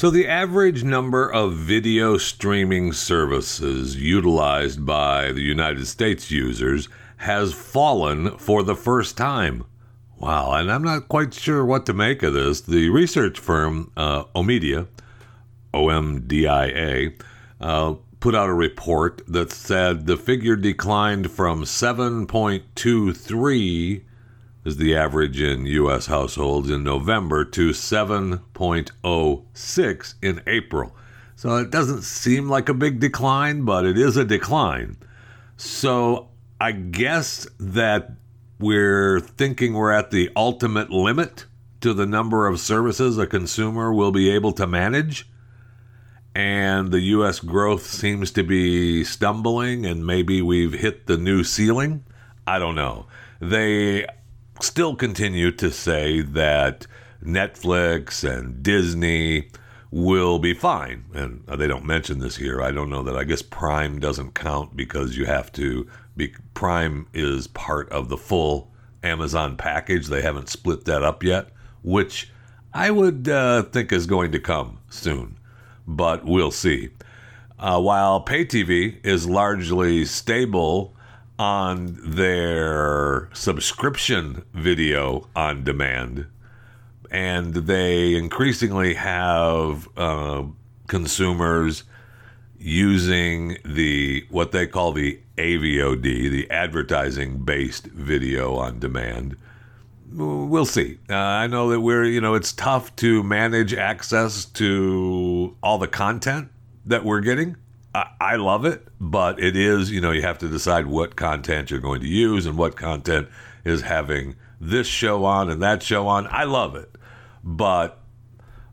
So, the average number of video streaming services utilized by the United States users has fallen for the first time. Wow, and I'm not quite sure what to make of this. The research firm uh, Omidia, OMDIA, uh, put out a report that said the figure declined from 7.23 is the average in U.S. households in November to 7.06 in April. So it doesn't seem like a big decline, but it is a decline. So I guess that we're thinking we're at the ultimate limit to the number of services a consumer will be able to manage. And the U.S. growth seems to be stumbling, and maybe we've hit the new ceiling. I don't know. They still continue to say that Netflix and Disney will be fine. And they don't mention this here. I don't know that. I guess Prime doesn't count because you have to be. Prime is part of the full Amazon package. They haven't split that up yet, which I would uh, think is going to come soon, but we'll see. Uh, while pay TV is largely stable on their subscription video on demand, and they increasingly have uh, consumers using the what they call the AVOD, the advertising based video on demand. We'll see. Uh, I know that we're, you know, it's tough to manage access to all the content that we're getting. I, love it, but it is, you know, you have to decide what content you're going to use and what content is having this show on and that show on. I love it, but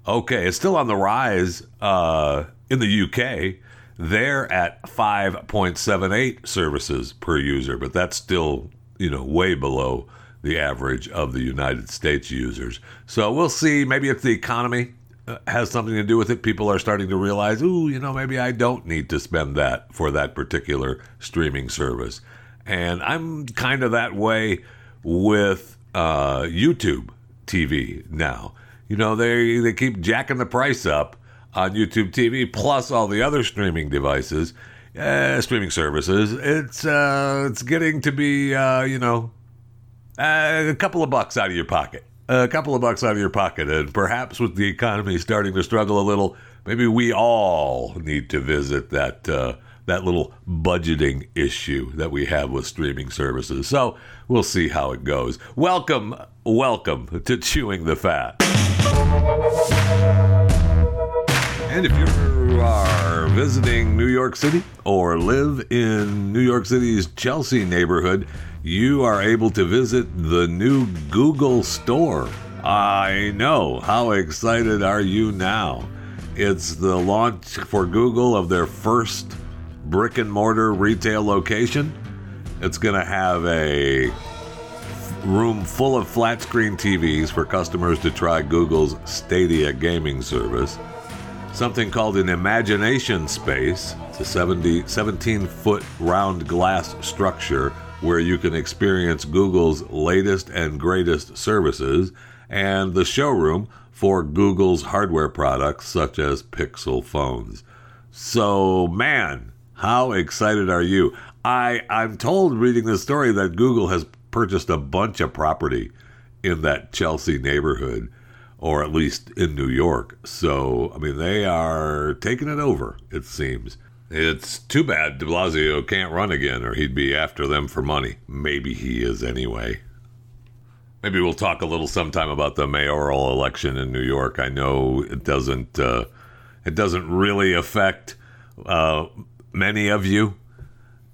okay, it's still on the rise uh, in the UK. They're at 5.78 services per user, but that's still, you know, way below the average of the United States users. So we'll see. Maybe it's the economy has something to do with it. People are starting to realize, ooh, you know, maybe I don't need to spend that for that particular streaming service. And I'm kind of that way with uh, YouTube TV now. You know, they they keep jacking the price up on YouTube TV, plus all the other streaming devices, uh, streaming services. It's uh, it's getting to be uh, you know uh, a couple of bucks out of your pocket, a couple of bucks out of your pocket, and perhaps with the economy starting to struggle a little, maybe we all need to visit that uh, that little budgeting issue that we have with streaming services. So we'll see how it goes. Welcome, welcome to Chewing the Fat. And if you are visiting New York City or live in New York City's Chelsea neighborhood, you are able to visit the new Google store. I know. How excited are you now? It's the launch for Google of their first brick and mortar retail location. It's going to have a room full of flat screen TVs for customers to try Google's Stadia gaming service something called an imagination space. It's a 70, 17 foot round glass structure where you can experience Google's latest and greatest services, and the showroom for Google's hardware products such as Pixel phones. So, man, how excited are you? I, I'm told reading this story that Google has purchased a bunch of property in that Chelsea neighborhood or at least in New York. So, I mean, they are taking it over, it seems. It's too bad de Blasio can't run again, or he'd be after them for money. Maybe he is anyway. Maybe we'll talk a little sometime about the mayoral election in New York. I know it doesn't uh, it doesn't really affect uh, many of you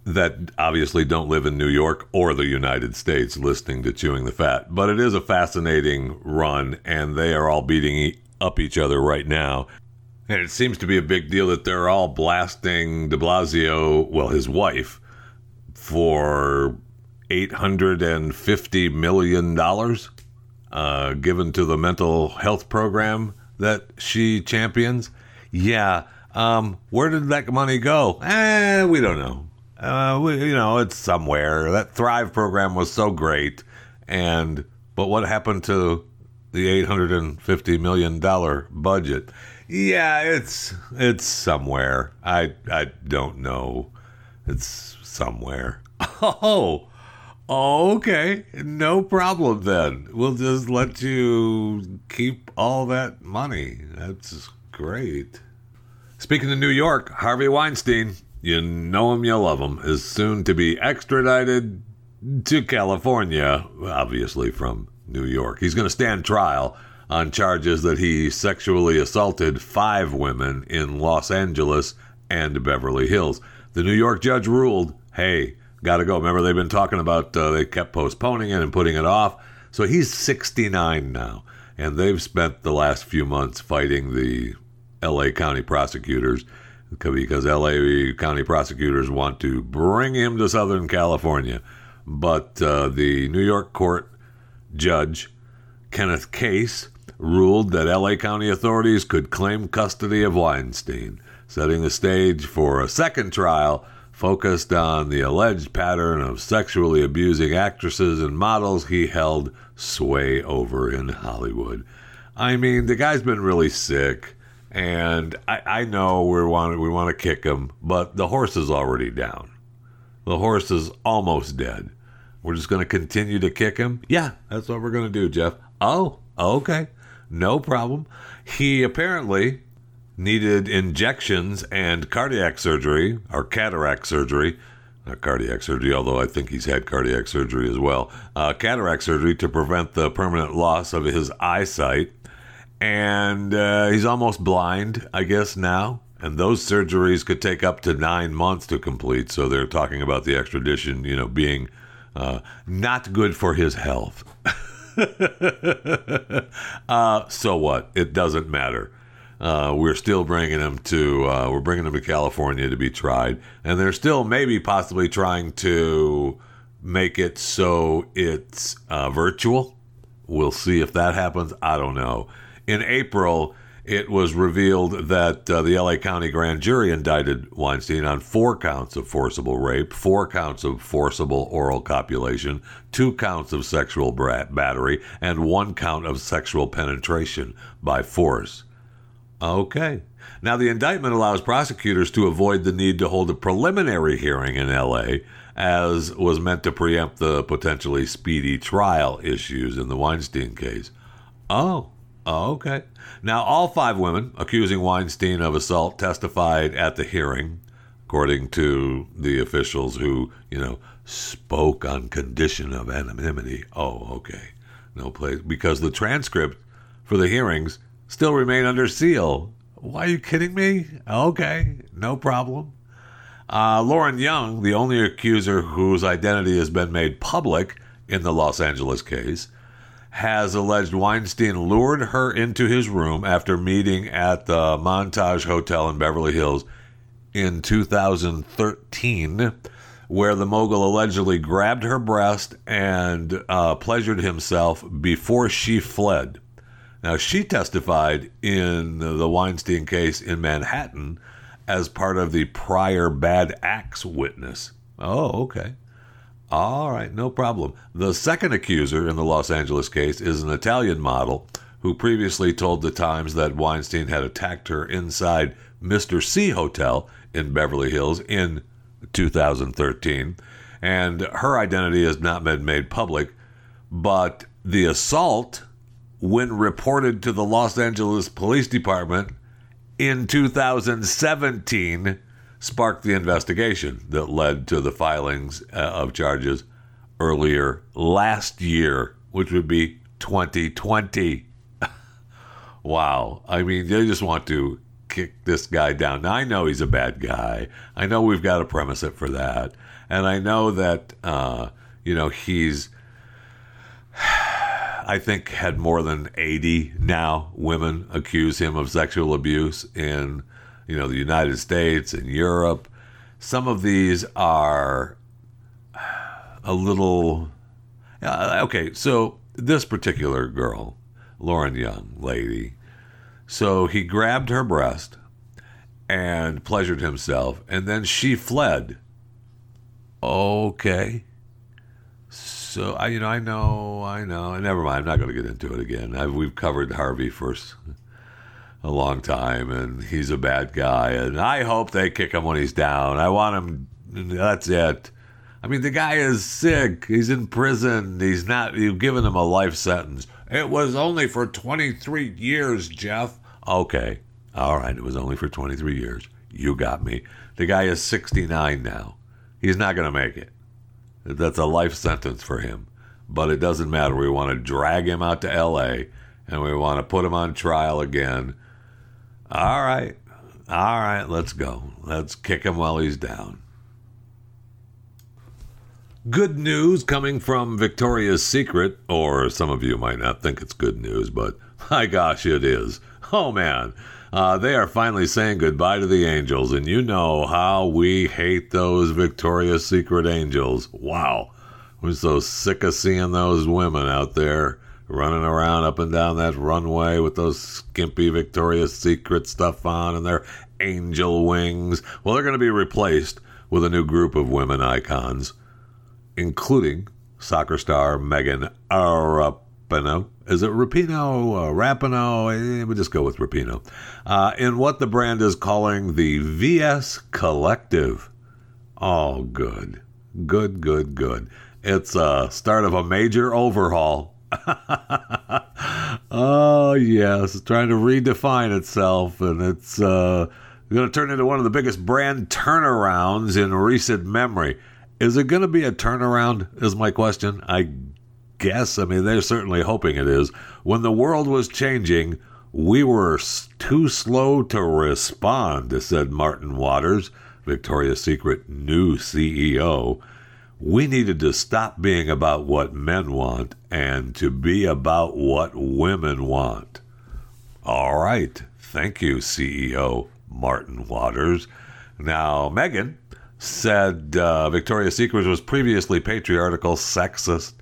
that obviously don't live in New York or the United States listening to Chewing the Fat. But it is a fascinating run, and they are all beating up each other right now. And it seems to be a big deal that they're all blasting de Blasio, well, his wife, for $850 million uh, given to the mental health program that she champions. Yeah. Um, where did that money go? Eh, we don't know uh, we, you know, it's somewhere. That Thrive program was so great, and but what happened to the eight hundred and fifty million dollar budget? Yeah, it's it's somewhere. I I don't know. It's somewhere. Oh, oh, okay. No problem then. We'll just let you keep all that money. That's great. Speaking of New York, Harvey Weinstein, you know him, you love him, is soon to be extradited to California, obviously from New York. He's going to stand trial on charges that he sexually assaulted five women in Los Angeles and Beverly Hills. The New York judge ruled, hey, got to go. Remember, they've been talking about, uh, they kept postponing it and putting it off. So he's 69 now, and they've spent the last few months fighting the LA County prosecutors because LA County prosecutors want to bring him to Southern California. But uh, the New York court judge, Kenneth Case, ruled that LA County authorities could claim custody of Weinstein, setting the stage for a second trial focused on the alleged pattern of sexually abusing actresses and models he held sway over in Hollywood. I mean, the guy's been really sick, and I, I know we want we want to kick him, but the horse is already down. The horse is almost dead. We're just going to continue to kick him. Yeah, that's what we're going to do, Jeff. Oh, okay, no problem. He apparently needed injections and cardiac surgery or cataract surgery. Not cardiac surgery, although I think he's had cardiac surgery as well. Uh, cataract surgery to prevent the permanent loss of his eyesight. And uh, he's almost blind, I guess, now. And those surgeries could take up to nine months to complete. So they're talking about the extradition, you know, being uh, not good for his health. uh, so what? It doesn't matter. Uh, we're still bringing them to uh, we're bringing him to California to be tried, and they're still maybe possibly trying to make it so it's uh, virtual. We'll see if that happens. I don't know. In April, it was revealed that uh, the LA County grand jury indicted Weinstein on four counts of forcible rape, four counts of forcible oral copulation, two counts of sexual battery, and one count of sexual penetration by force. Okay. Now, the indictment allows prosecutors to avoid the need to hold a preliminary hearing in LA, as was meant to preempt the potentially speedy trial issues in the Weinstein case. Oh, okay. Now, all five women accusing Weinstein of assault testified at the hearing, according to the officials who, you know, spoke on condition of anonymity. Oh, okay. No place. Because the transcript for the hearings still remain under seal. Why are you kidding me? Okay, no problem. Uh, Lauren Young, the only accuser whose identity has been made public in the Los Angeles case, has alleged Weinstein lured her into his room after meeting at the Montage Hotel in Beverly Hills in 2013, where the mogul allegedly grabbed her breast and uh, pleasured himself before she fled. Now, she testified in the Weinstein case in Manhattan as part of the prior bad acts witness. Oh, okay. All right, no problem. The second accuser in the Los Angeles case is an Italian model who previously told the Times that Weinstein had attacked her inside Mr. C Hotel in Beverly Hills in 2013. And her identity has not been made public, but the assault when reported to the Los Angeles Police Department in 2017 sparked the investigation that led to the filings uh, of charges earlier last year, which would be 2020. wow. I mean, they just want to kick this guy down. Now, I know he's a bad guy. I know we've got to premise it for that. And I know that, uh, you know, he's I think, had more than 80 now women accuse him of sexual abuse in, you know, the United States and Europe. Some of these are a little. Uh, okay, so this particular girl, Lauren Young, lady, so he grabbed her breast and pleasured himself, and then she fled. Okay. So I, you know, I know, I know. Never mind. I'm not going to get into it again. I've, we've covered Harvey first. A long time, and he's a bad guy. And I hope they kick him when he's down. I want him. That's it. I mean, the guy is sick. He's in prison. He's not. You've given him a life sentence. It was only for 23 years, Jeff. Okay. All right. It was only for 23 years. You got me. The guy is 69 now. He's not going to make it. That's a life sentence for him. But it doesn't matter. We want to drag him out to LA and we want to put him on trial again. All right. All right. Let's go. Let's kick him while he's down. Good news coming from Victoria's Secret, or some of you might not think it's good news, but my gosh, it is. Oh man, uh, they are finally saying goodbye to the angels, and you know how we hate those Victoria's Secret angels. Wow, we're so sick of seeing those women out there running around up and down that runway with those skimpy Victoria's Secret stuff on and their angel wings. Well, they're going to be replaced with a new group of women icons including soccer star Megan Rapinoe. Is it Rapino? Uh, Rapino? Eh, we'll just go with Rapino. Uh, in what the brand is calling the VS Collective. Oh, good. Good, good, good. It's a start of a major overhaul. oh, yes. Trying to redefine itself, and it's uh, going to turn into one of the biggest brand turnarounds in recent memory. Is it going to be a turnaround? Is my question. I guess. I mean, they're certainly hoping it is. When the world was changing, we were too slow to respond, said Martin Waters, Victoria's Secret new CEO. We needed to stop being about what men want and to be about what women want. All right. Thank you, CEO Martin Waters. Now, Megan said uh, Victoria's Secret was previously patriarchal, sexist,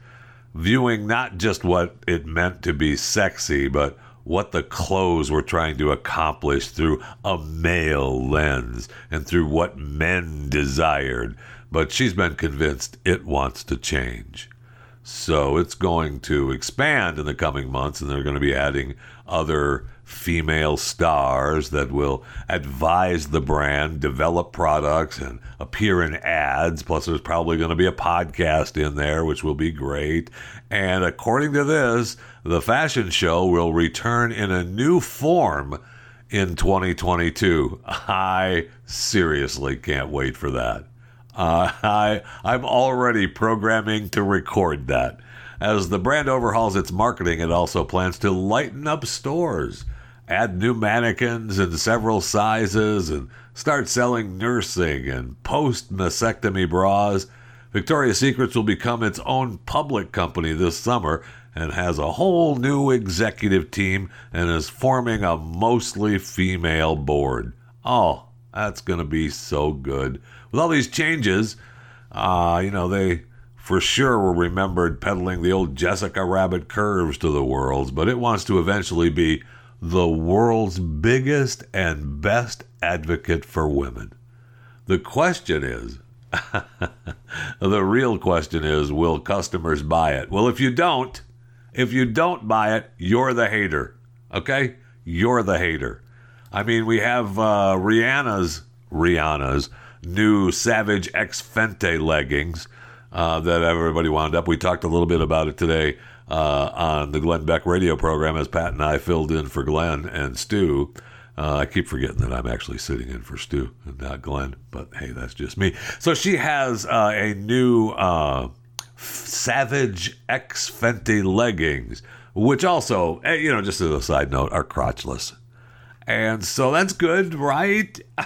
viewing not just what it meant to be sexy, but what the clothes were trying to accomplish through a male lens and through what men desired. But she's been convinced it wants to change. So it's going to expand in the coming months, and they're going to be adding other female stars that will advise the brand, develop products, and appear in ads. Plus, there's probably going to be a podcast in there, which will be great. And according to this, the fashion show will return in a new form in 2022. I seriously can't wait for that. Uh, I I'm already programming to record that. As the brand overhauls its marketing, it also plans to lighten up stores add new mannequins in several sizes, and start selling nursing and post mastectomy bras. Victoria's Secrets will become its own public company this summer and has a whole new executive team and is forming a mostly female board. Oh, that's going to be so good. With all these changes, uh, you know, they for sure were remembered peddling the old Jessica Rabbit curves to the world, but it wants to eventually be the world's biggest and best advocate for women. The question is the real question is will customers buy it? Well, if you don't, if you don't buy it, you're the hater. Okay? You're the hater. I mean, we have uh, Rihanna's Rihanna's new Savage X Fenty leggings uh, that everybody wound up. We talked a little bit about it today uh, on the Glenn Beck radio program as Pat and I filled in for Glenn and Stu. Uh, I keep forgetting that I'm actually sitting in for Stu and not Glenn, but hey, that's just me. So she has uh, a new uh, Savage X Fenty leggings, which also, eh, you know, just as a side note, are crotchless. And so that's good, right?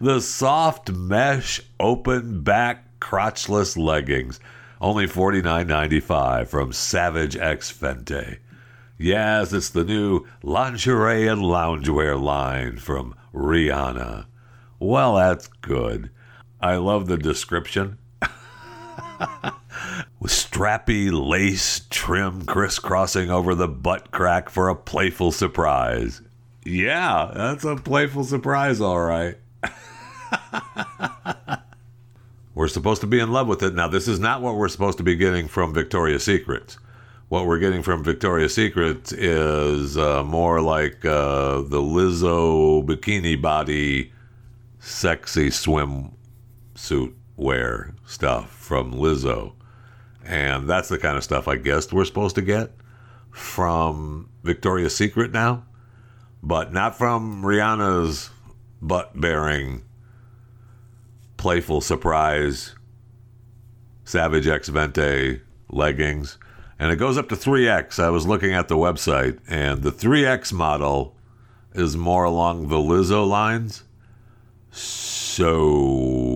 the soft mesh open back crotchless leggings only $49.95 from Savage X Fenty. Yes, it's the new lingerie and loungewear line from Rihanna. Well, that's good. I love the description. With strappy lace trim crisscrossing over the butt crack for a playful surprise. Yeah, that's a playful surprise, all right. We're supposed to be in love with it. Now, this is not what we're supposed to be getting from Victoria's Secret. what we're getting from Victoria's Secret is uh, more like uh, the Lizzo bikini body, sexy swimsuit wear stuff from Lizzo. And that's the kind of stuff I guess we're supposed to get from Victoria's Secret now, but not from Rihanna's butt bearing, playful surprise, Savage X Fenty leggings. And it goes up to 3X. I was looking at the website, and the 3X model is more along the Lizzo lines. So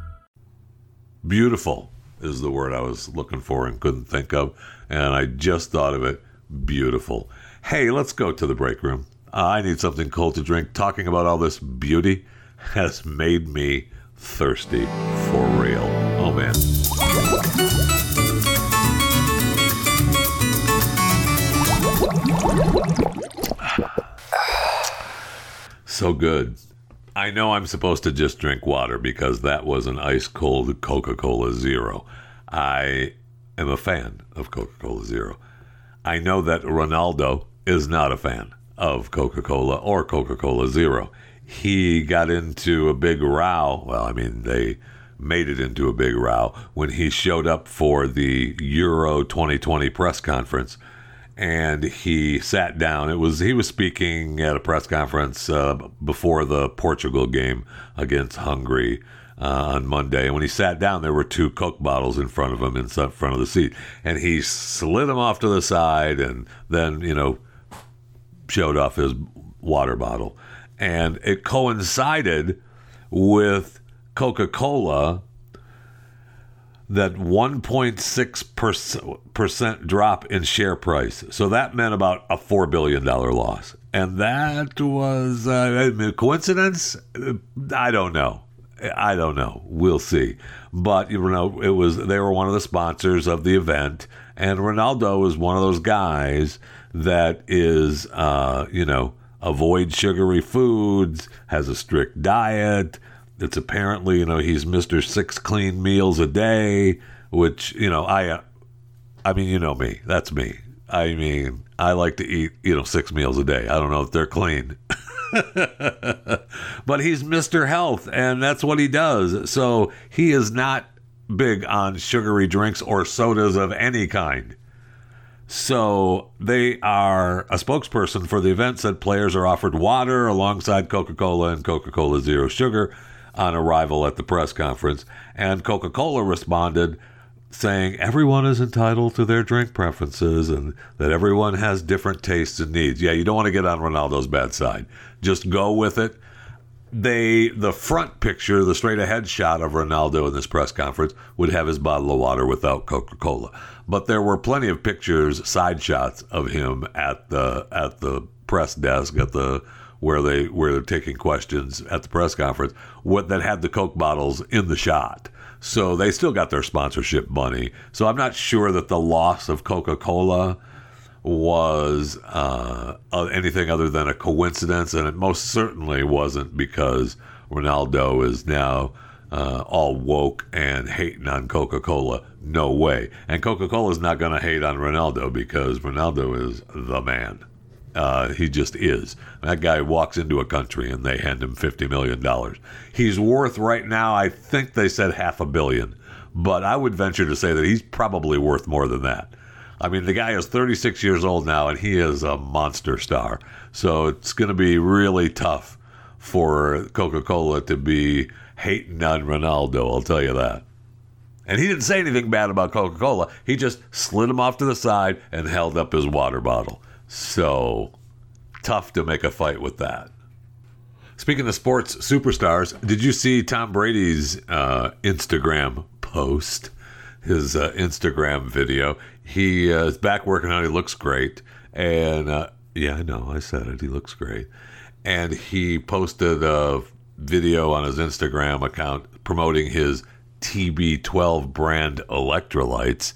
Beautiful is the word I was looking for and couldn't think of. And I just thought of it. Beautiful. Hey, let's go to the break room. I need something cold to drink. Talking about all this beauty has made me thirsty for real. Oh, man. So good. I know I'm supposed to just drink water because that was an ice cold Coca Cola Zero. I am a fan of Coca Cola Zero. I know that Ronaldo is not a fan of Coca Cola or Coca Cola Zero. He got into a big row. Well, I mean, they made it into a big row when he showed up for the Euro 2020 press conference and he sat down. It was he was speaking at a press conference uh, before the Portugal game against Hungary uh, on Monday. And when he sat down, there were two Coke bottles in front of him in front of the seat, and he slid them off to the side, and then you know showed off his water bottle, and it coincided with Coca Cola that 1.6% drop in share price. So that meant about a $4 billion loss. And that was uh, a coincidence? I don't know. I don't know. We'll see. But you know, it was they were one of the sponsors of the event, and Ronaldo is one of those guys that is, uh, you know, avoid sugary foods, has a strict diet, it's apparently, you know, he's Mr. Six Clean Meals a Day, which, you know, I, uh, I mean, you know me. That's me. I mean, I like to eat, you know, six meals a day. I don't know if they're clean. but he's Mr. Health, and that's what he does. So he is not big on sugary drinks or sodas of any kind. So they are a spokesperson for the event said players are offered water alongside Coca Cola and Coca Cola Zero Sugar on arrival at the press conference. And Coca Cola responded saying everyone is entitled to their drink preferences and that everyone has different tastes and needs. Yeah, you don't want to get on Ronaldo's bad side. Just go with it. They the front picture, the straight ahead shot of Ronaldo in this press conference would have his bottle of water without Coca-Cola. But there were plenty of pictures, side shots of him at the at the press desk at the where they where they're taking questions at the press conference what that had the coke bottles in the shot. So they still got their sponsorship money. So i'm not sure that the loss of coca-cola was uh, anything other than a coincidence and it most certainly wasn't because ronaldo is now uh, all woke and hating on coca-cola. No way. And coca-cola is not going to hate on ronaldo because ronaldo is the man uh, he just is. That guy walks into a country and they hand him $50 million. He's worth right now, I think they said half a billion, but I would venture to say that he's probably worth more than that. I mean, the guy is 36 years old now and he is a monster star. So it's going to be really tough for Coca Cola to be hating on Ronaldo, I'll tell you that. And he didn't say anything bad about Coca Cola. He just slid him off to the side and held up his water bottle. So tough to make a fight with that. Speaking of sports superstars, did you see Tom Brady's uh, Instagram post his uh, Instagram video. He uh, is back working out. He looks great, and uh, yeah, I know, I said it. He looks great, and he posted a video on his Instagram account promoting his TB12 brand electrolytes.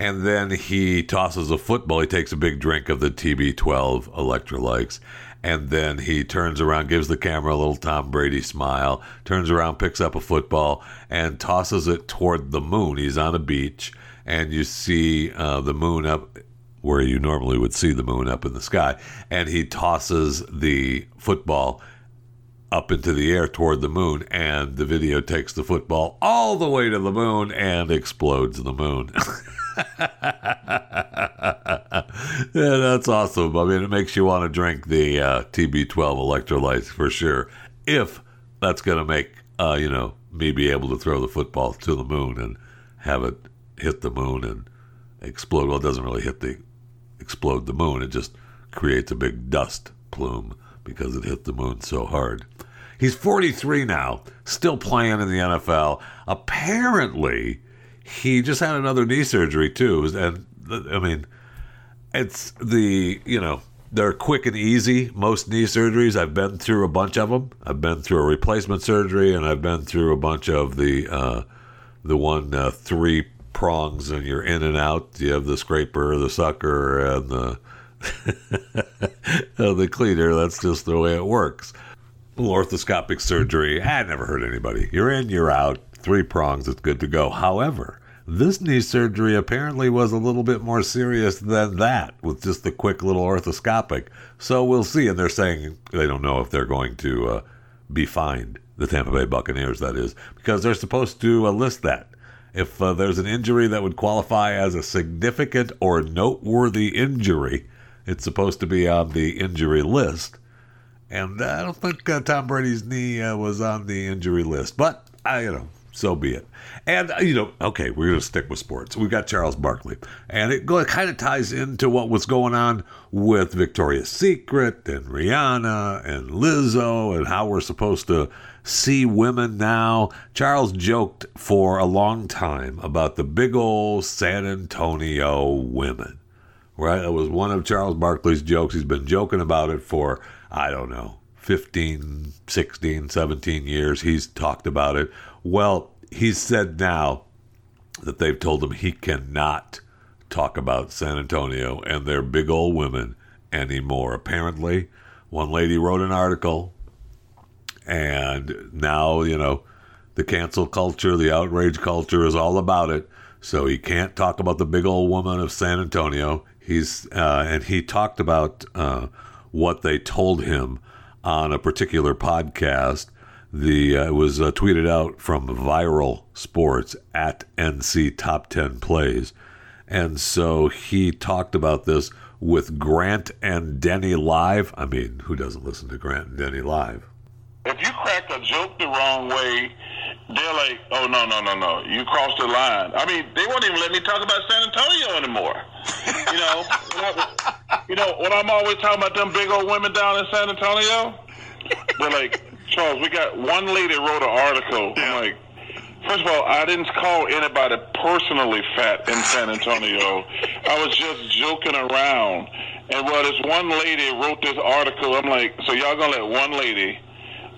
And then he tosses a football. He takes a big drink of the TB12 electrolytes. And then he turns around, gives the camera a little Tom Brady smile, turns around, picks up a football, and tosses it toward the moon. He's on a beach, and you see uh, the moon up where you normally would see the moon up in the sky. And he tosses the football up into the air toward the moon, and the video takes the football all the way to the moon and explodes the moon. yeah, that's awesome. I mean, it makes you want to drink the uh, TB12 electrolytes for sure. If that's going to make, uh, you know, me be able to throw the football to the moon and have it hit the moon and explode. Well, it doesn't really hit the explode the moon. It just creates a big dust plume because it hit the moon so hard. He's 43 now, still playing in the NFL. Apparently, he just had another knee surgery too. And I mean, it's the, you know, they're quick and easy. Most knee surgeries, I've been through a bunch of them. I've been through a replacement surgery, and I've been through a bunch of the uh, the one uh, three prongs, and you're in and out. You have the scraper, the sucker, and the the cleaner. That's just the way it works. Orthoscopic surgery. I never hurt anybody. You're in, you're out. Three prongs, it's good to go. However, this knee surgery apparently was a little bit more serious than that with just the quick little orthoscopic. So we'll see. And they're saying they don't know if they're going to uh, be fined, the Tampa Bay Buccaneers, that is, because they're supposed to uh, list that. If uh, there's an injury that would qualify as a significant or noteworthy injury, it's supposed to be on the injury list. And I don't think uh, Tom Brady's knee uh, was on the injury list, but I, you know, so be it. And, uh, you know, okay, we're going to stick with sports. We've got Charles Barkley. And it kind of ties into what was going on with Victoria's Secret and Rihanna and Lizzo and how we're supposed to see women now. Charles joked for a long time about the big old San Antonio women. Right? It was one of Charles Barkley's jokes. He's been joking about it for I don't know, 15, 16, 17 years. He's talked about it. Well, he said now that they've told him he cannot talk about San Antonio and their big old women anymore. Apparently, one lady wrote an article, and now, you know, the cancel culture, the outrage culture is all about it. So he can't talk about the big old woman of San Antonio. He's uh, and he talked about uh, what they told him on a particular podcast. The uh, it was uh, tweeted out from Viral Sports at NC Top Ten Plays, and so he talked about this with Grant and Danny live. I mean, who doesn't listen to Grant and Danny live? If you crack a joke the wrong way, they're like, "Oh no, no, no, no! You crossed the line." I mean, they won't even let me talk about San Antonio anymore. you know, you know when I'm always talking about them big old women down in San Antonio. They're like, Charles, we got one lady wrote an article. Yeah. I'm like, first of all, I didn't call anybody personally fat in San Antonio. I was just joking around. And well, this one lady wrote this article. I'm like, so y'all gonna let one lady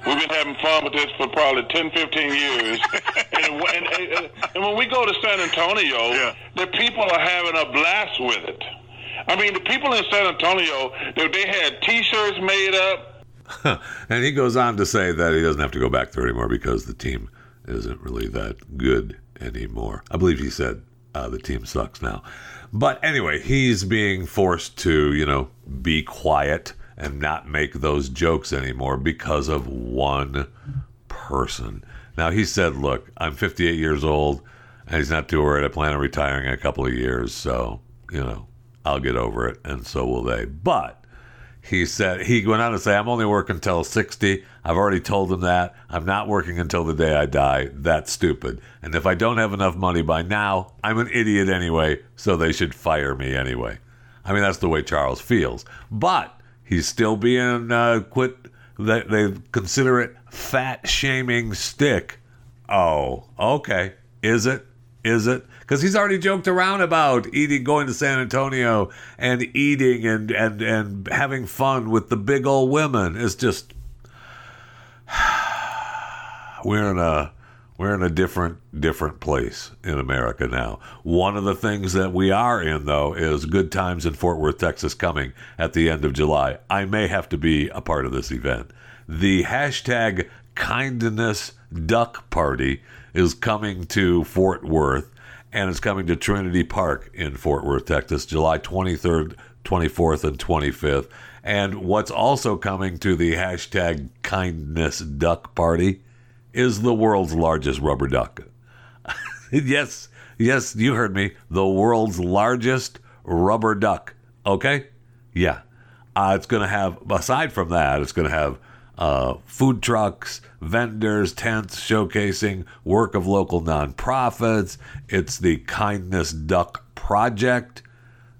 We've been having fun with this for probably 10, 15 years. and, and, and, and, when we go to San Antonio, yeah. the people are having a blast with it. I mean, the people in San Antonio, they, they had T-shirts made up. and he goes on to say that he doesn't have to go back there anymore because the team isn't really that good anymore. I believe he said uh, the team sucks now. But anyway, he's being forced to, you know, be quiet and not make those jokes anymore because of one person. Now, he said, Look, I'm 58 years old, and he's not too worried. I plan on retiring in a couple of years, so, you know, I'll get over it, and so will they. But he said, he went on to say, I'm only working until 60. I've already told them that. I'm not working until the day I die. That's stupid. And if I don't have enough money by now, I'm an idiot anyway, so they should fire me anyway. I mean, that's the way Charles feels. But He's still being uh, quit. They, they consider it fat shaming stick. Oh, okay. Is it? Is it? Because he's already joked around about eating, going to San Antonio and eating and and and having fun with the big old women. It's just we're in a we're in a different different place in America now. One of the things that we are in though is Good Times in Fort Worth, Texas coming at the end of July. I may have to be a part of this event. The hashtag kindness duck party is coming to Fort Worth and it's coming to Trinity Park in Fort Worth, Texas, July 23rd, 24th, and 25th. And what's also coming to the hashtag kindness duck party is the world's largest rubber duck. yes, yes, you heard me. The world's largest rubber duck. Okay? Yeah. Uh, it's going to have, aside from that, it's going to have uh, food trucks, vendors, tents showcasing work of local nonprofits. It's the Kindness Duck Project.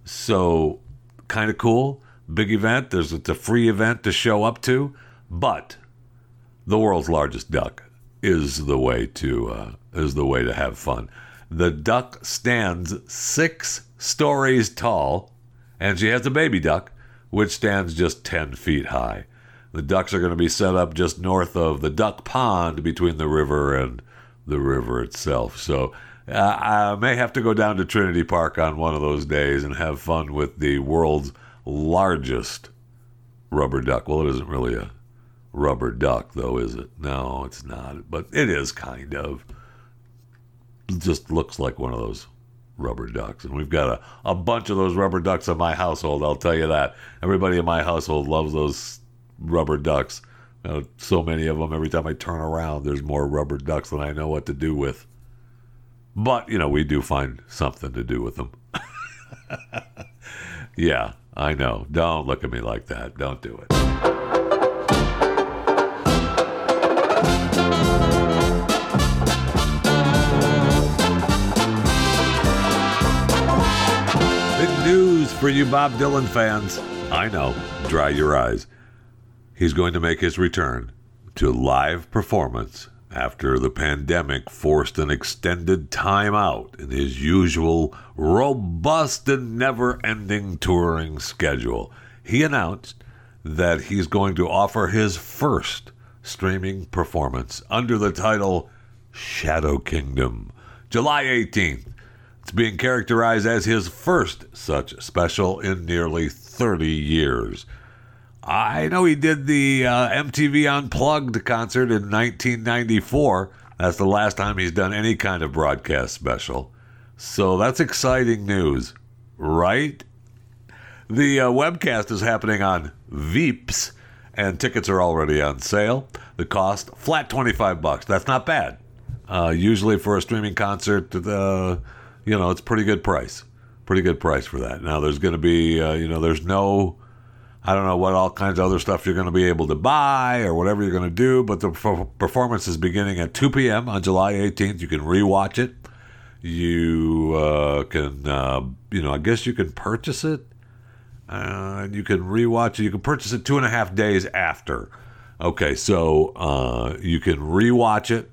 So, kind of cool. Big event. There's it's a free event to show up to, but the world's largest duck is the way to uh, is the way to have fun. The duck stands six stories tall, and she has a baby duck, which stands just ten feet high. The ducks are going to be set up just north of the duck pond between the river and the river itself. So uh, I may have to go down to Trinity Park on one of those days and have fun with the world's largest rubber duck. Well, it isn't really a rubber duck, though, is it? No, it's not. But it is kind of. It just looks like one of those rubber ducks. And we've got a, a bunch of those rubber ducks in my household, I'll tell you that. Everybody in my household loves those rubber ducks. Uh, so many of them. Every time I turn around, there's more rubber ducks than I know what to do with. But, you know, we do find something to do with them. yeah, I know. Don't look at me like that. Don't do it. Big news for you Bob Dylan fans. I know. Dry your eyes he's going to make his return to live performance after the pandemic forced an extended time out in his usual robust and never ending touring schedule. He announced that he's going to offer his first streaming performance under the title Shadow Kingdom, July 18th. It's being characterized as his first such special in nearly 30 years. I know he did the uh, MTV Unplugged concert in 1994. That's the last time he's done any kind of broadcast special. So that's exciting news, right? The uh, webcast is happening on Veeps, and tickets are already on sale. The cost flat 25 bucks. That's not bad. Uh, usually for a streaming concert, uh, you know, it's pretty good price. Pretty good price for that. Now there's going to be, uh, you know, there's no I don't know what all kinds of other stuff you're going to be able to buy or whatever you're going to do, but the performance is beginning at 2 p.m. on July 18th. You can rewatch it. You uh, can, uh, you know, I guess you can purchase it. Uh, you can rewatch it. You can purchase it two and a half days after. Okay, so uh, you can rewatch it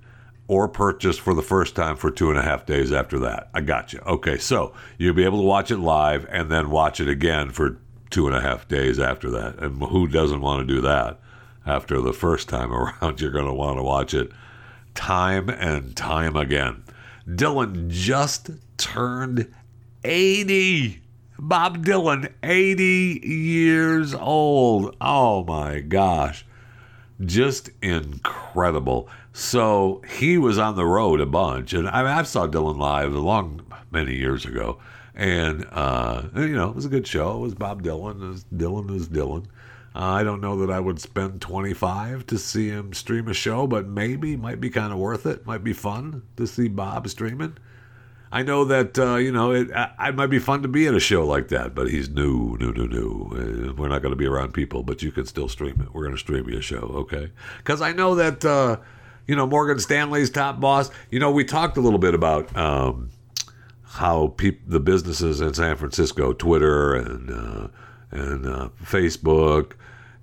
or purchase for the first time for two and a half days after that. I got you. Okay, so you'll be able to watch it live and then watch it again for two and a half days after that. And who doesn't want to do that? After the first time around, you're going to want to watch it time and time again. Dylan just turned 80. Bob Dylan, 80 years old. Oh my gosh. Just incredible. So he was on the road a bunch. And I, mean, I saw Dylan live a long, many years ago and uh, you know it was a good show. It was Bob Dylan. Was Dylan is Dylan. Uh, I don't know that I would spend twenty five to see him stream a show, but maybe might be kind of worth it. Might be fun to see Bob streaming. I know that uh, you know it, it. might be fun to be at a show like that, but he's new, new, new, new. Uh, we're not going to be around people, but you can still stream it. We're going to stream you a show, okay? Because I know that uh, you know Morgan Stanley's top boss. You know we talked a little bit about. Um, how peop- the businesses in San Francisco, Twitter and uh, and uh, Facebook,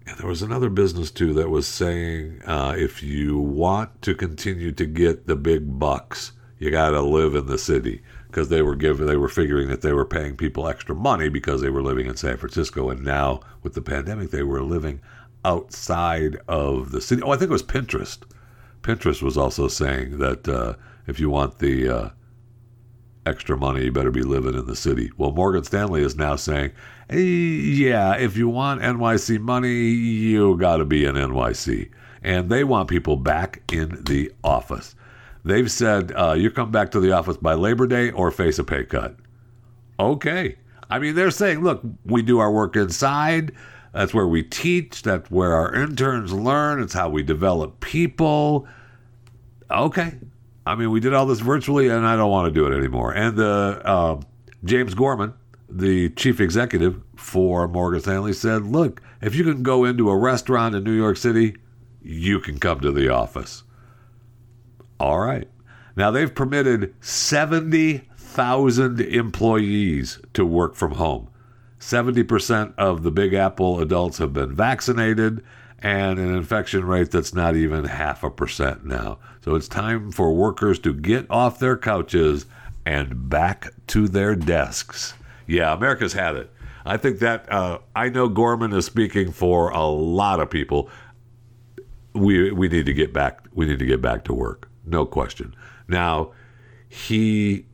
and there was another business too that was saying uh, if you want to continue to get the big bucks, you got to live in the city because they were giving they were figuring that they were paying people extra money because they were living in San Francisco and now with the pandemic they were living outside of the city. Oh, I think it was Pinterest. Pinterest was also saying that uh, if you want the uh, extra money, you better be living in the city. Well, Morgan Stanley is now saying, hey, yeah, if you want NYC money, you got to be in NYC. And they want people back in the office. They've said, uh, you come back to the office by Labor Day or face a pay cut. Okay. I mean, they're saying, look, we do our work inside. That's where we teach. That's where our interns learn. It's how we develop people. Okay. I mean, we did all this virtually, and I don't want to do it anymore. And the uh, James Gorman, the chief executive for Morgan Stanley, said, "Look, if you can go into a restaurant in New York City, you can come to the office." All right. Now they've permitted seventy thousand employees to work from home. Seventy percent of the Big Apple adults have been vaccinated and an infection rate that's not even half a percent now. So it's time for workers to get off their couches and back to their desks. Yeah, America's had it. I think that uh, I know Gorman is speaking for a lot of people. We we need to get back. We need to get back to work. No question. Now, he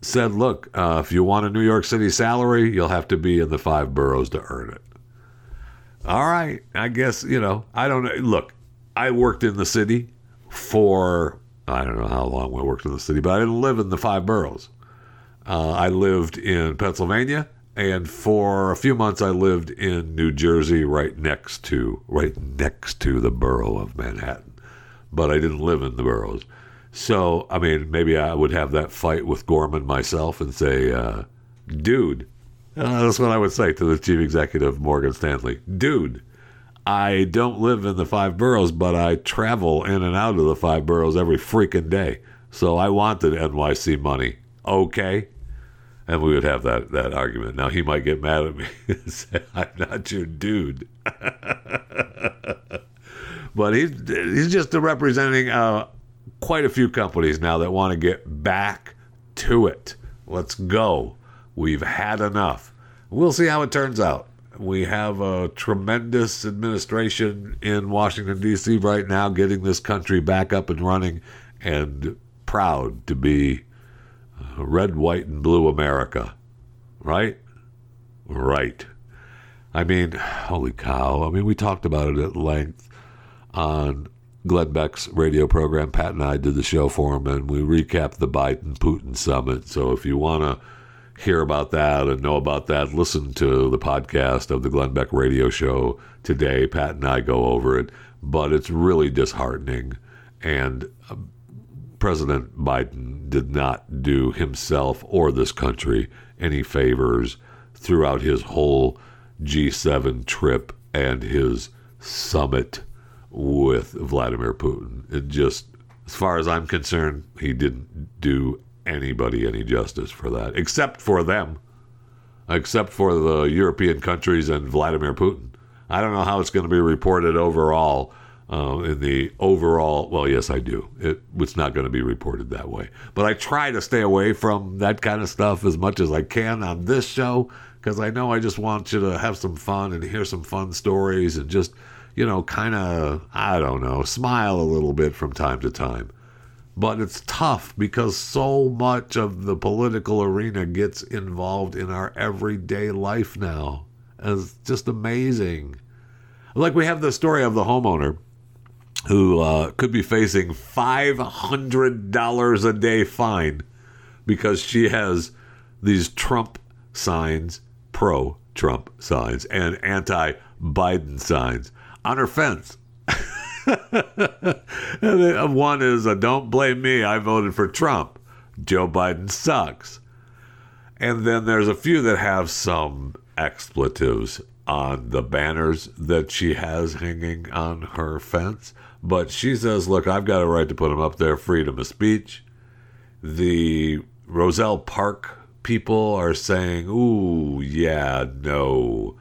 said, "Look, uh, if you want a New York City salary, you'll have to be in the five boroughs to earn it." All right, I guess, you know, I don't know. Look, I worked in the city for, I don't know how long I worked in the city, but I didn't live in the five boroughs. Uh, I lived in Pennsylvania, and for a few months I lived in New Jersey, right next to, right next to the borough of Manhattan. But I didn't live in the boroughs. So, I mean, maybe I would have that fight with Gorman myself and say, uh, dude, uh, that's what I would say to the chief executive, Morgan Stanley. Dude, I don't live in the five boroughs, but I travel in and out of the five boroughs every freaking day. So I wanted NYC money. Okay. And we would have that, that argument. Now he might get mad at me and say, I'm not your dude. but he's, he's just representing uh, quite a few companies now that want to get back to it. Let's go. We've had enough. We'll see how it turns out. We have a tremendous administration in Washington, D.C. right now, getting this country back up and running, and proud to be uh, red, white, and blue America. Right? Right. I mean, holy cow. I mean, we talked about it at length on Glenn Beck's radio program. Pat and I did the show for him, and we recapped the Biden Putin summit. So if you want to hear about that and know about that, listen to the podcast of the Glenn Beck radio show today. Pat and I go over it, but it's really disheartening. And uh, President Biden did not do himself or this country any favors throughout his whole G7 trip and his summit with Vladimir Putin. It just, as far as I'm concerned, he didn't do anybody any justice for that, except for them, except for the European countries and Vladimir Putin. I don't know how it's going to be reported overall. Uh, in the overall, well, yes, I do. It, it's not going to be reported that way. But I try to stay away from that kind of stuff as much as I can on this show because I know I just want you to have some fun and hear some fun stories and just, you know, kind of, I don't know, smile a little bit from time to time but it's tough because so much of the political arena gets involved in our everyday life now. And It's just amazing. Like we have the story of the homeowner who uh, could be facing $500 a day fine because she has these Trump signs, pro Trump signs, and anti Biden signs on her fence. One is a don't blame me, I voted for Trump. Joe Biden sucks. And then there's a few that have some expletives on the banners that she has hanging on her fence. But she says, look, I've got a right to put them up there, freedom of speech. The Roselle Park people are saying, ooh, yeah, no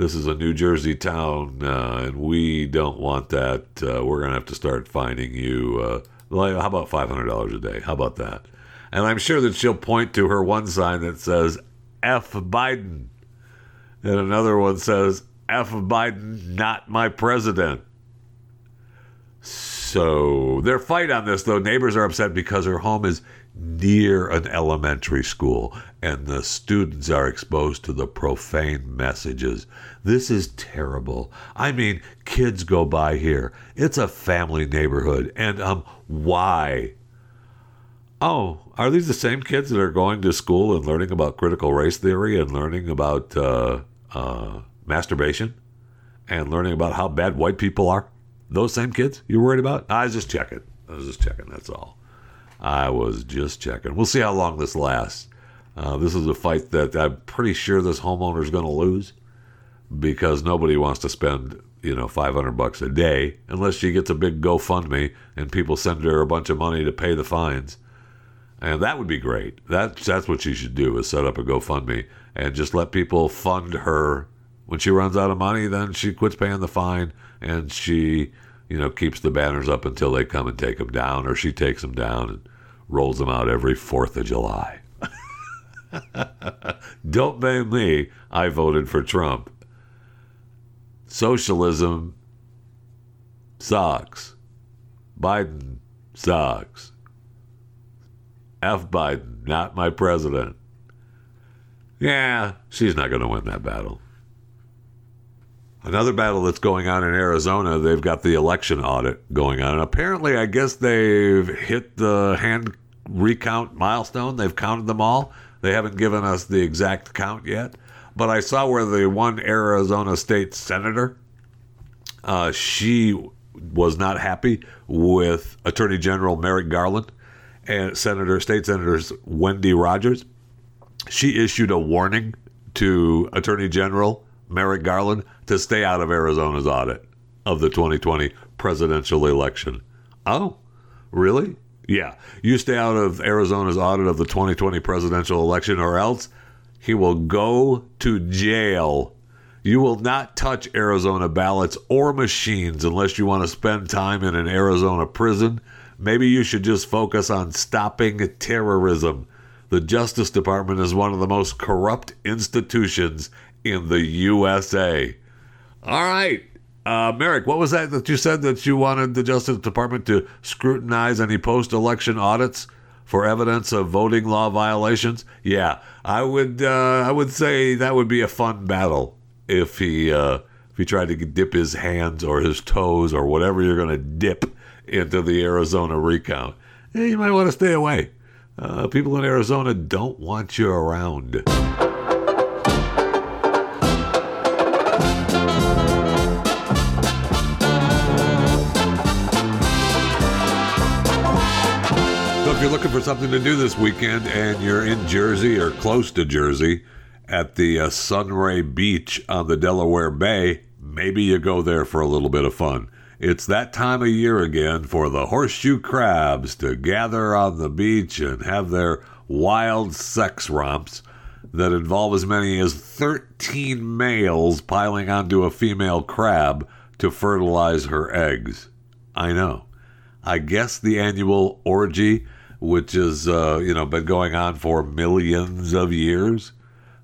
this is a New Jersey town, uh, and we don't want that. Uh, we're going to have to start finding you. Uh, like, how about $500 a day? How about that? And I'm sure that she'll point to her one sign that says F Biden. And another one says F Biden, not my president. So their fight on this, though, neighbors are upset because her home is near an elementary school and the students are exposed to the profane messages. This is terrible. I mean, kids go by here. It's a family neighborhood. And um why? Oh, are these the same kids that are going to school and learning about critical race theory and learning about uh, uh, masturbation and learning about how bad white people are? Those same kids you're worried about? I was just checking. I was just checking. That's all. I was just checking. We'll see how long this lasts. Uh, this is a fight that I'm pretty sure this homeowner is going to lose because nobody wants to spend you know 500 bucks a day unless she gets a big GoFundMe and people send her a bunch of money to pay the fines. And that would be great. That's that's what she should do is set up a GoFundMe and just let people fund her. When she runs out of money, then she quits paying the fine and she, you know, keeps the banners up until they come and take them down, or she takes them down and rolls them out every Fourth of July. Don't blame me. I voted for Trump. Socialism sucks. Biden sucks. F. Biden, not my president. Yeah, she's not going to win that battle. Another battle that's going on in Arizona, they've got the election audit going on. And apparently, I guess they've hit the hand recount milestone. They've counted them all. They haven't given us the exact count yet. But I saw where the one Arizona state senator, uh, she was not happy with Attorney General Merrick Garland and Senator, State Senators Wendy Rogers. She issued a warning to Attorney General Merrick Garland to stay out of Arizona's audit of the 2020 presidential election. Oh, really? Yeah. You stay out of Arizona's audit of the 2020 presidential election, or else he will go to jail. You will not touch Arizona ballots or machines unless you want to spend time in an Arizona prison. Maybe you should just focus on stopping terrorism. The Justice Department is one of the most corrupt institutions in the USA. All right. Uh, Merrick, what was that that you said that you wanted the Justice Department to scrutinize any post election audits for evidence of voting law violations? Yeah, I would uh, I would say that would be a fun battle if he uh, if he tried to dip his hands or his toes or whatever you're going to dip into the Arizona recount. Yeah, you might want to stay away. Uh, people in Arizona don't want you around. If you're looking for something to do this weekend and you're in Jersey or close to Jersey at the uh, Sunray Beach on the Delaware Bay, maybe you go there for a little bit of fun. It's that time of year again for the horseshoe crabs to gather on the beach and have their wild sex romps that involve as many as 13 males piling onto a female crab to fertilize her eggs. I know. I guess the annual orgy, which has uh, you know been going on for millions of years.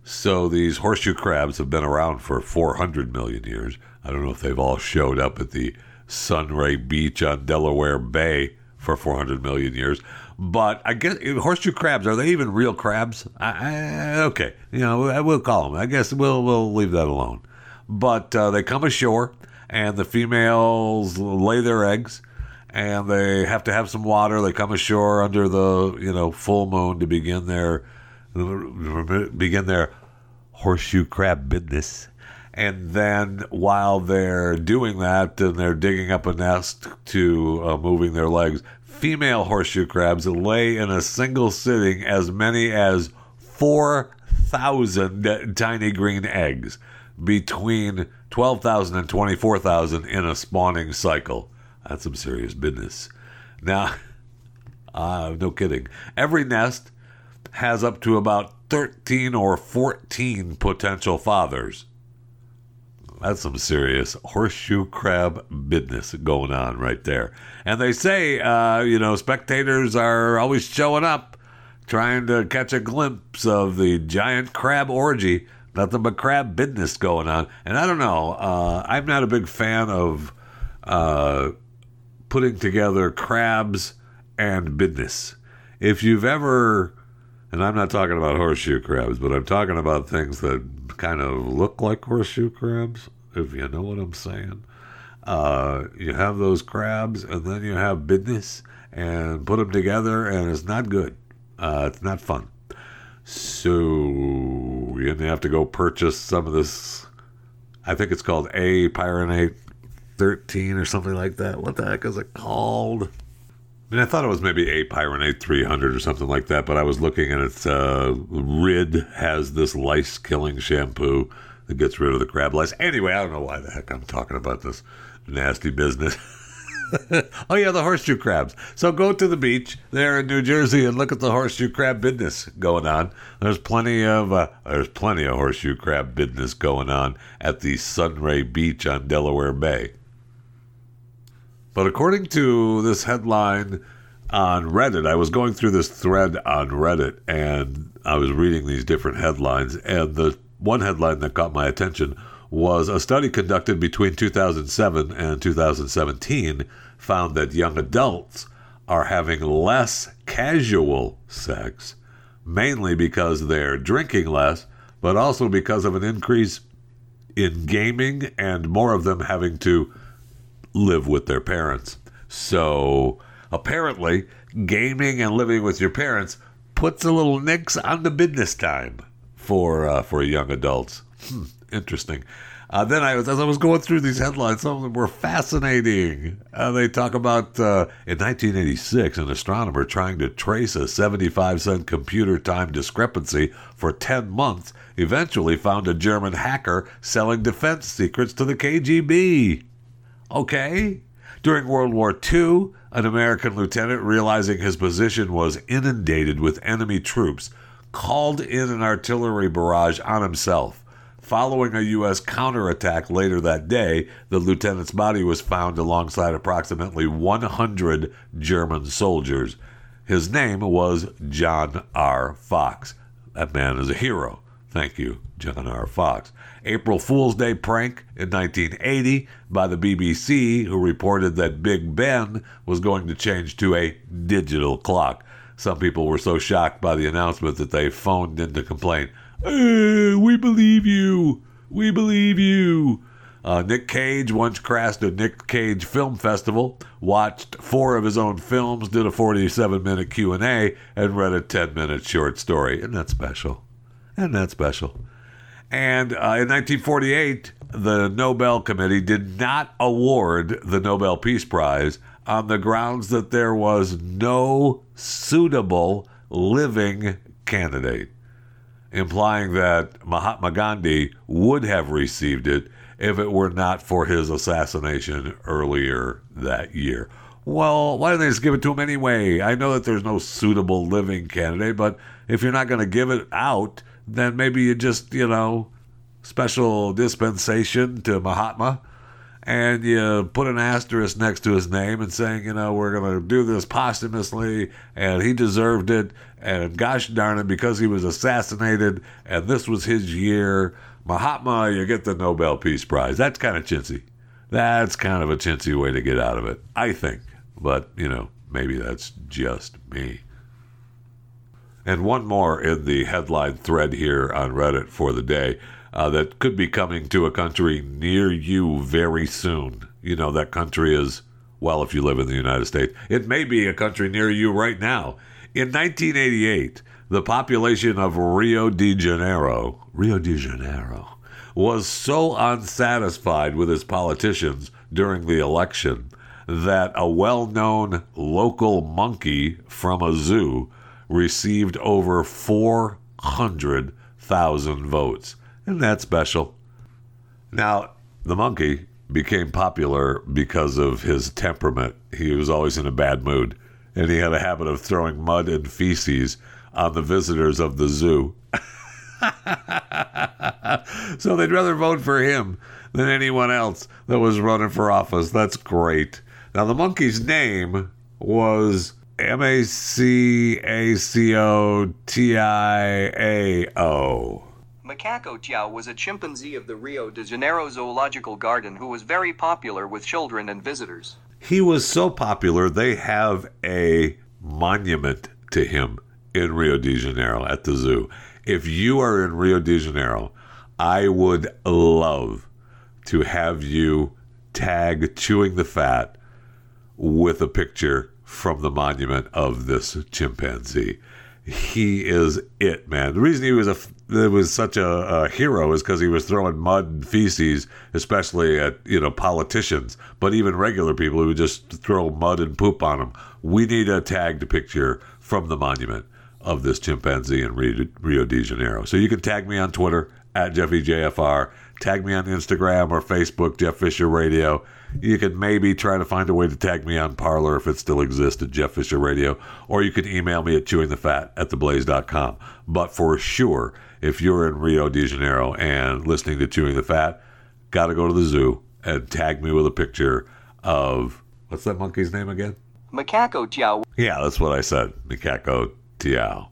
So these horseshoe crabs have been around for 400 million years. I don't know if they've all showed up at the Sunray Beach on Delaware Bay for 400 million years, but I guess horseshoe crabs are they even real crabs? I, I, okay, you know we'll call them. I guess we'll we'll leave that alone. But uh, they come ashore, and the females lay their eggs and they have to have some water. They come ashore under the you know full moon to begin their begin their horseshoe crab business. And then while they're doing that and they're digging up a nest to uh, moving their legs, female horseshoe crabs lay in a single sitting as many as 4,000 tiny green eggs, between 12,000 and 24,000 in a spawning cycle. That's some serious business. Now, uh, no kidding. Every nest has up to about 13 or 14 potential fathers. That's some serious horseshoe crab business going on right there. And they say, uh, you know, spectators are always showing up trying to catch a glimpse of the giant crab orgy. Nothing but crab business going on. And I don't know, uh, I'm not a big fan of uh, putting together crabs and business. If you've ever, and I'm not talking about horseshoe crabs, but I'm talking about things that kind of look like horseshoe crabs, if you know what I'm saying. Uh, you have those crabs and then you have business and put them together, and it's not good. Uh, it's not fun. So you're have to go purchase some of this. I think it's called A pyronate 13 or something like that. What the heck is it called? I mean, I thought it was maybe A pyronate 300 or something like that, but I was looking and it's uh, Rid has this lice killing shampoo that gets rid of the crab lice. Anyway, I don't know why the heck I'm talking about this nasty business. oh yeah, the horseshoe crabs. So go to the beach there in New Jersey and look at the horseshoe crab business going on. There's plenty of uh, there's plenty of horseshoe crab business going on at the Sunray Beach on Delaware Bay. But according to this headline on Reddit, I was going through this thread on Reddit and I was reading these different headlines and the one headline that caught my attention was a study conducted between 2007 and 2017 found that young adults are having less casual sex, mainly because they're drinking less, but also because of an increase in gaming and more of them having to live with their parents. So apparently, gaming and living with your parents puts a little nix on the business time for uh, for young adults. Hmm, interesting. Uh, then I was, as I was going through these headlines, some of them were fascinating. Uh, they talk about uh, in 1986, an astronomer trying to trace a 75 cent computer time discrepancy for 10 months eventually found a German hacker selling defense secrets to the KGB. Okay. During World War II, an American lieutenant, realizing his position was inundated with enemy troops, called in an artillery barrage on himself. Following a U.S. counterattack later that day, the lieutenant's body was found alongside approximately 100 German soldiers. His name was John R. Fox. That man is a hero. Thank you, John R. Fox. April Fool's Day prank in 1980 by the BBC, who reported that Big Ben was going to change to a digital clock. Some people were so shocked by the announcement that they phoned in to complain. Uh, we believe you. We believe you. Uh, Nick Cage once crashed a Nick Cage Film Festival, watched four of his own films, did a 47-minute Q&A, and read a 10-minute short story. Isn't that special? Isn't that special? And uh, in 1948, the Nobel Committee did not award the Nobel Peace Prize on the grounds that there was no suitable living candidate implying that Mahatma Gandhi would have received it if it were not for his assassination earlier that year. Well, why don't they just give it to him anyway? I know that there's no suitable living candidate, but if you're not going to give it out, then maybe you just, you know, special dispensation to Mahatma and you put an asterisk next to his name and saying, you know, we're going to do this posthumously and he deserved it. And gosh darn it, because he was assassinated and this was his year, Mahatma, you get the Nobel Peace Prize. That's kind of chintzy. That's kind of a chintzy way to get out of it, I think. But, you know, maybe that's just me. And one more in the headline thread here on Reddit for the day uh, that could be coming to a country near you very soon. You know, that country is, well, if you live in the United States, it may be a country near you right now. In 1988, the population of Rio de Janeiro, Rio de Janeiro, was so unsatisfied with its politicians during the election that a well known local monkey from a zoo received over 400,000 votes. Isn't that special? Now, the monkey became popular because of his temperament. He was always in a bad mood, and he had a habit of throwing mud and feces on the visitors of the zoo. so they'd rather vote for him than anyone else that was running for office. That's great. Now, the monkey's name was M A C A C O T I A O. Macaco Tiao was a chimpanzee of the Rio de Janeiro Zoological Garden who was very popular with children and visitors. He was so popular, they have a monument to him in Rio de Janeiro at the zoo. If you are in Rio de Janeiro, I would love to have you tag Chewing the Fat with a picture from the monument of this chimpanzee. He is it, man. The reason he was a was such a, a hero is because he was throwing mud and feces, especially at you know politicians, but even regular people who just throw mud and poop on him. We need a tagged picture from the monument of this chimpanzee in Rio, Rio de Janeiro. So you can tag me on Twitter at JeffyJFR, tag me on Instagram or Facebook, Jeff Fisher Radio. You can maybe try to find a way to tag me on Parler if it still exists at Jeff Fisher Radio, or you can email me at chewingthefat at theblaze.com. But for sure, if you're in Rio de Janeiro and listening to Chewing the Fat, got to go to the zoo and tag me with a picture of what's that monkey's name again? Macaco Tiao Yeah, that's what I said. Macaco Tiao.